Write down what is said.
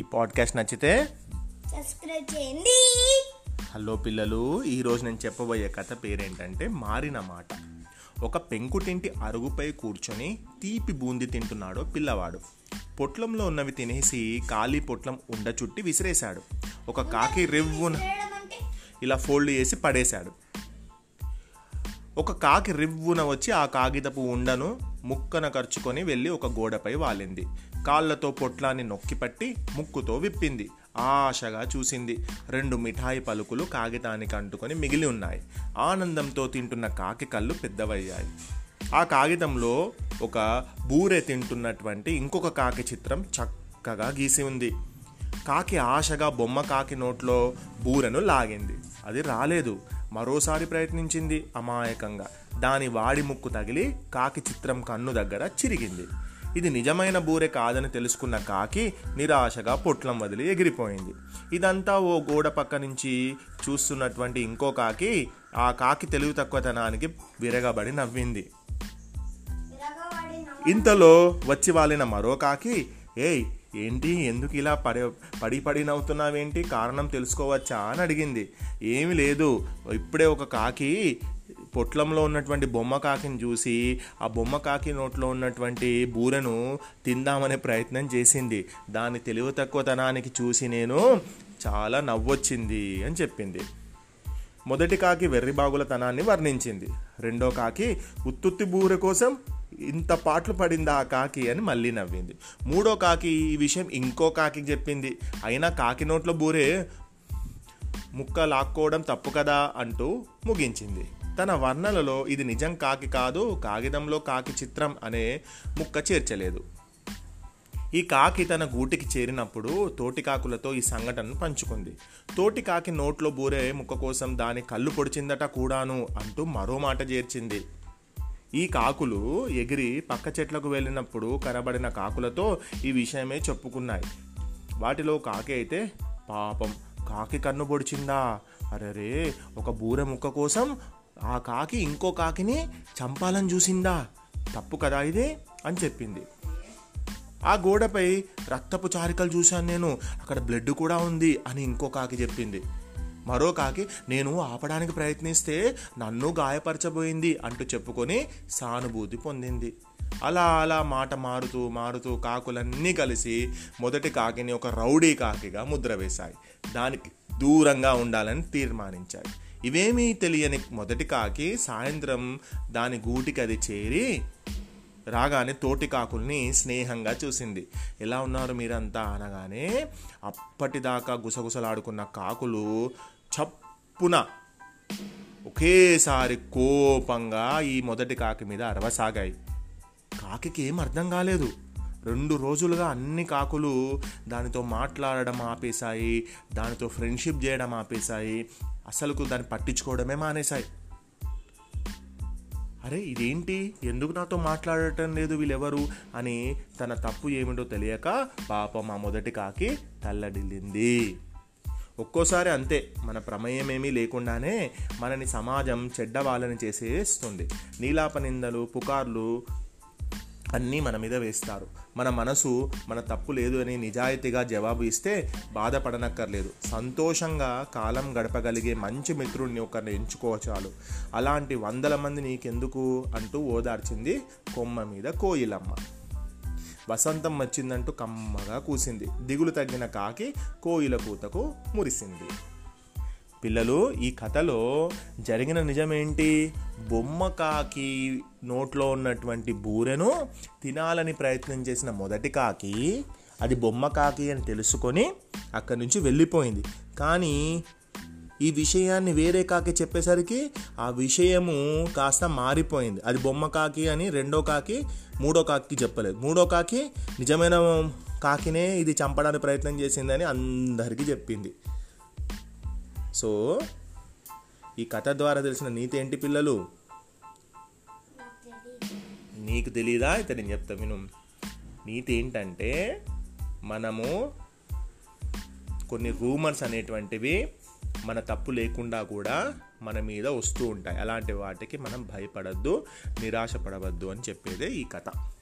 ఈ పాడ్కాస్ట్ నచ్చితే సబ్స్క్రైబ్ చేయండి. హలో పిల్లలు ఈరోజు నేను చెప్పబోయే కథ పేరేంటంటే మారిన మాట. ఒక పెంకుటింటి అరుగుపై కూర్చొని తీపి బూంది తింటున్నాడు పిల్లవాడు. పొట్లంలో ఉన్నవి తినేసి ఖాళీ పొట్లం ఉండ చుట్టి విసిరేశాడు. ఒక కాకి రివ్వున ఇలా ఫోల్డ్ చేసి పడేశాడు. ఒక కాకి రివ్వున వచ్చి ఆ కాగితపు ఉండను ముక్కన ఖర్చుకొని వెళ్ళి ఒక గోడపై వాలింది. కాళ్ళతో పొట్లాన్ని నొక్కిపట్టి ముక్కుతో విప్పింది. ఆశగా చూసింది. రెండు మిఠాయి పలుకులు కాగితానికి అంటుకొని మిగిలి ఉన్నాయి. ఆనందంతో తింటున్న కాకి కళ్ళు పెద్దవయ్యాయి. ఆ కాగితంలో ఒక బూరె తింటున్నటువంటి ఇంకొక కాకి చిత్రం చక్కగా గీసి ఉంది. కాకి ఆశగా బొమ్మ కాకి నోట్లో బూరెను లాగింది. అది రాలేదు. మరోసారి ప్రయత్నించింది. అమాయకంగా. దాని వాడి ముక్కు తగిలి కాకి చిత్రం కన్ను దగ్గర చిరిగింది. ఇది నిజమైన బూరె కాదని తెలుసుకున్న కాకి నిరాశగా పొట్లం వదిలి ఎగిరిపోయింది. ఇదంతా ఓ గోడ పక్క నుంచి చూస్తున్నటువంటి ఇంకో కాకి ఆ కాకి తెలివి తక్కువతనానికి విరగబడి నవ్వింది. ఇంతలో వచ్చి వాలిన మరో కాకి ఏయ్ ఏంటి? ఎందుకు ఇలా పడి పడి పడి నవ్వుతున్నావేంటి? కారణం తెలుసుకోవచ్చా? అని అడిగింది. ఏమి లేదు. ఇప్పుడే ఒక కాకి పొట్లంలో ఉన్నటువంటి బొమ్మ కాకిని చూసి ఆ బొమ్మ కాకి నోట్లో ఉన్నటువంటి బూరెను తిందామనే ప్రయత్నం చేసింది. దాని తెలివి తక్కువతనానికి చూసి నేను చాలా నవ్వొచ్చింది అని చెప్పింది. మొదటి కాకి వెర్రిబాగులతనాన్ని వర్ణించింది. రెండో కాకి ఉత్తుత్తి బూరె కోసం ఇంత పాటలు పడిందా ఆ కాకి అని మళ్ళీ నవ్వింది. మూడో కాకి ఈ విషయం ఇంకో కాకి చెప్పింది. అయినా కాకి నోట్లో బూరే ముక్క లాక్కోవడం తప్పు కదా అంటూ ముగించింది. తన వర్ణనలో ఇది నిజం కాకి కాదు కాగితంలో కాకి చిత్రం అనే ముక్క చేర్చలేదు. ఈ కాకి తన గూటికి చేరినప్పుడు తోటి కాకులతో ఈ సంఘటనను పంచుకుంది. తోటి కాకి నోట్లో బూరే ముక్క కోసం దాని కళ్ళు పొడిచిందట కూడాను అంటూ మరో మాట చేర్చింది. ఈ కాకులు ఎగిరి పక్క చెట్లకు వెళ్ళినప్పుడు కనబడిన కాకులతో ఈ విషయమే చెప్పుకున్నాయి. వాటిలో కాకి అయితే పాపం కాకి కన్ను పొడిచిందా? అరెరే ఒక బూరె ముక్క కోసం ఆ కాకి ఇంకో కాకిని చంపాలని చూసిందా? తప్పు కదా ఇది అని చెప్పింది. ఆ గోడపై రక్తపు చారికలు చూశాను నేను. అక్కడ బ్లడ్ కూడా ఉంది అని ఇంకో కాకి చెప్పింది. మరో కాకి నేను ఆపడానికి ప్రయత్నిస్తే నన్ను గాయపరచబోయింది అంటూ చెప్పుకొని సానుభూతి పొందింది. అలా అలా మాట మారుతూ మారుతూ కాకులన్నీ కలిసి మొదటి కాకిని ఒక రౌడీ కాకిగా ముద్ర వేశాయి. దానికి దూరంగా ఉండాలని తీర్మానించాయి. ఇవేమీ తెలియని మొదటి కాకి సాయంత్రం దాని గూటికి అది చేరి రాగానే తోటి కాకుల్ని స్నేహంగా చూసింది. ఎలా ఉన్నారు మీరంతా అనగానే అప్పటిదాకా గుసగుసలాడుకున్న కాకులు చప్పున ఒకేసారి కోపంగా ఈ మొదటి కాకి మీద అరవసాగాయి. కాకి ఏం అర్థం కాలేదు. రెండు రోజులుగా అన్ని కాకులు దానితో మాట్లాడడం ఆపేశాయి దానితో ఫ్రెండ్షిప్ చేయడం ఆపేశాయి. అసలుకు దాన్ని పట్టించుకోవడమే మానేశాయి. అరే ఇదేంటి? ఎందుకు నాతో మాట్లాడటం లేదు వీళ్ళెవరు? అని తన తప్పు ఏమిటో తెలియక పాపం ఆ మొదటి కాకి తల్లడిల్లింది. ఒక్కోసారి అంతే మన ప్రమేయం ఏమీ లేకుండానే మనని సమాజం చెడ్డ వాళ్ళని చేసేస్తుంది. నీలాప నిందలు పుకార్లు అన్నీ మన మీద వేస్తారు. మన మనసు మన తప్పు లేదు అని నిజాయితీగా జవాబు ఇస్తే బాధపడనక్కర్లేదు. సంతోషంగా కాలం గడపగలిగే మంచి మిత్రుడిని ఒకరిని ఎంచుకో చాలు. అలాంటి వందల మంది నీకెందుకు అంటూ ఓదార్చింది కొమ్మ మీద కోయిలమ్మ. వసంతం వచ్చిందంటూ కమ్మగా కూసింది. దిగులు తగ్గిన కాకి కోయిల కూతకు మురిసింది. పిల్లలు ఈ కథలో జరిగిన నిజమేంటి? బొమ్మ కాకి నోట్లో ఉన్నటువంటి బూరెను తినాలని ప్రయత్నం చేసిన మొదటి కాకి అది బొమ్మ కాకి అని తెలుసుకొని అక్కడి నుంచి వెళ్ళిపోయింది. కానీ ఈ విషయాన్ని వేరే కాకి చెప్పేసరికి ఆ విషయము కాస్త మారిపోయింది. అది బొమ్మ కాకి అని రెండో కాకి మూడో కాకి చెప్పలేదు. మూడో కాకి నిజమైన కాకినే ఇది చంపడానికి ప్రయత్నం చేసిందని అందరికీ చెప్పింది. సో ఈ కథ ద్వారా తెలిసిన నీతి ఏంటి పిల్లలు? నీకు తెలీదా? అయితే నేను చెప్తా విను. నీతి ఏంటంటే మనము కొన్ని రూమర్స్ అనేటువంటివి మన తప్పు లేకుండా కూడా మన మీద వస్తూ ఉంటాయి. అలాంటి వాటికి మనం భయపడద్దు నిరాశపడవద్దు అని చెప్పేదే ఈ కథ.